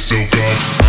so gone.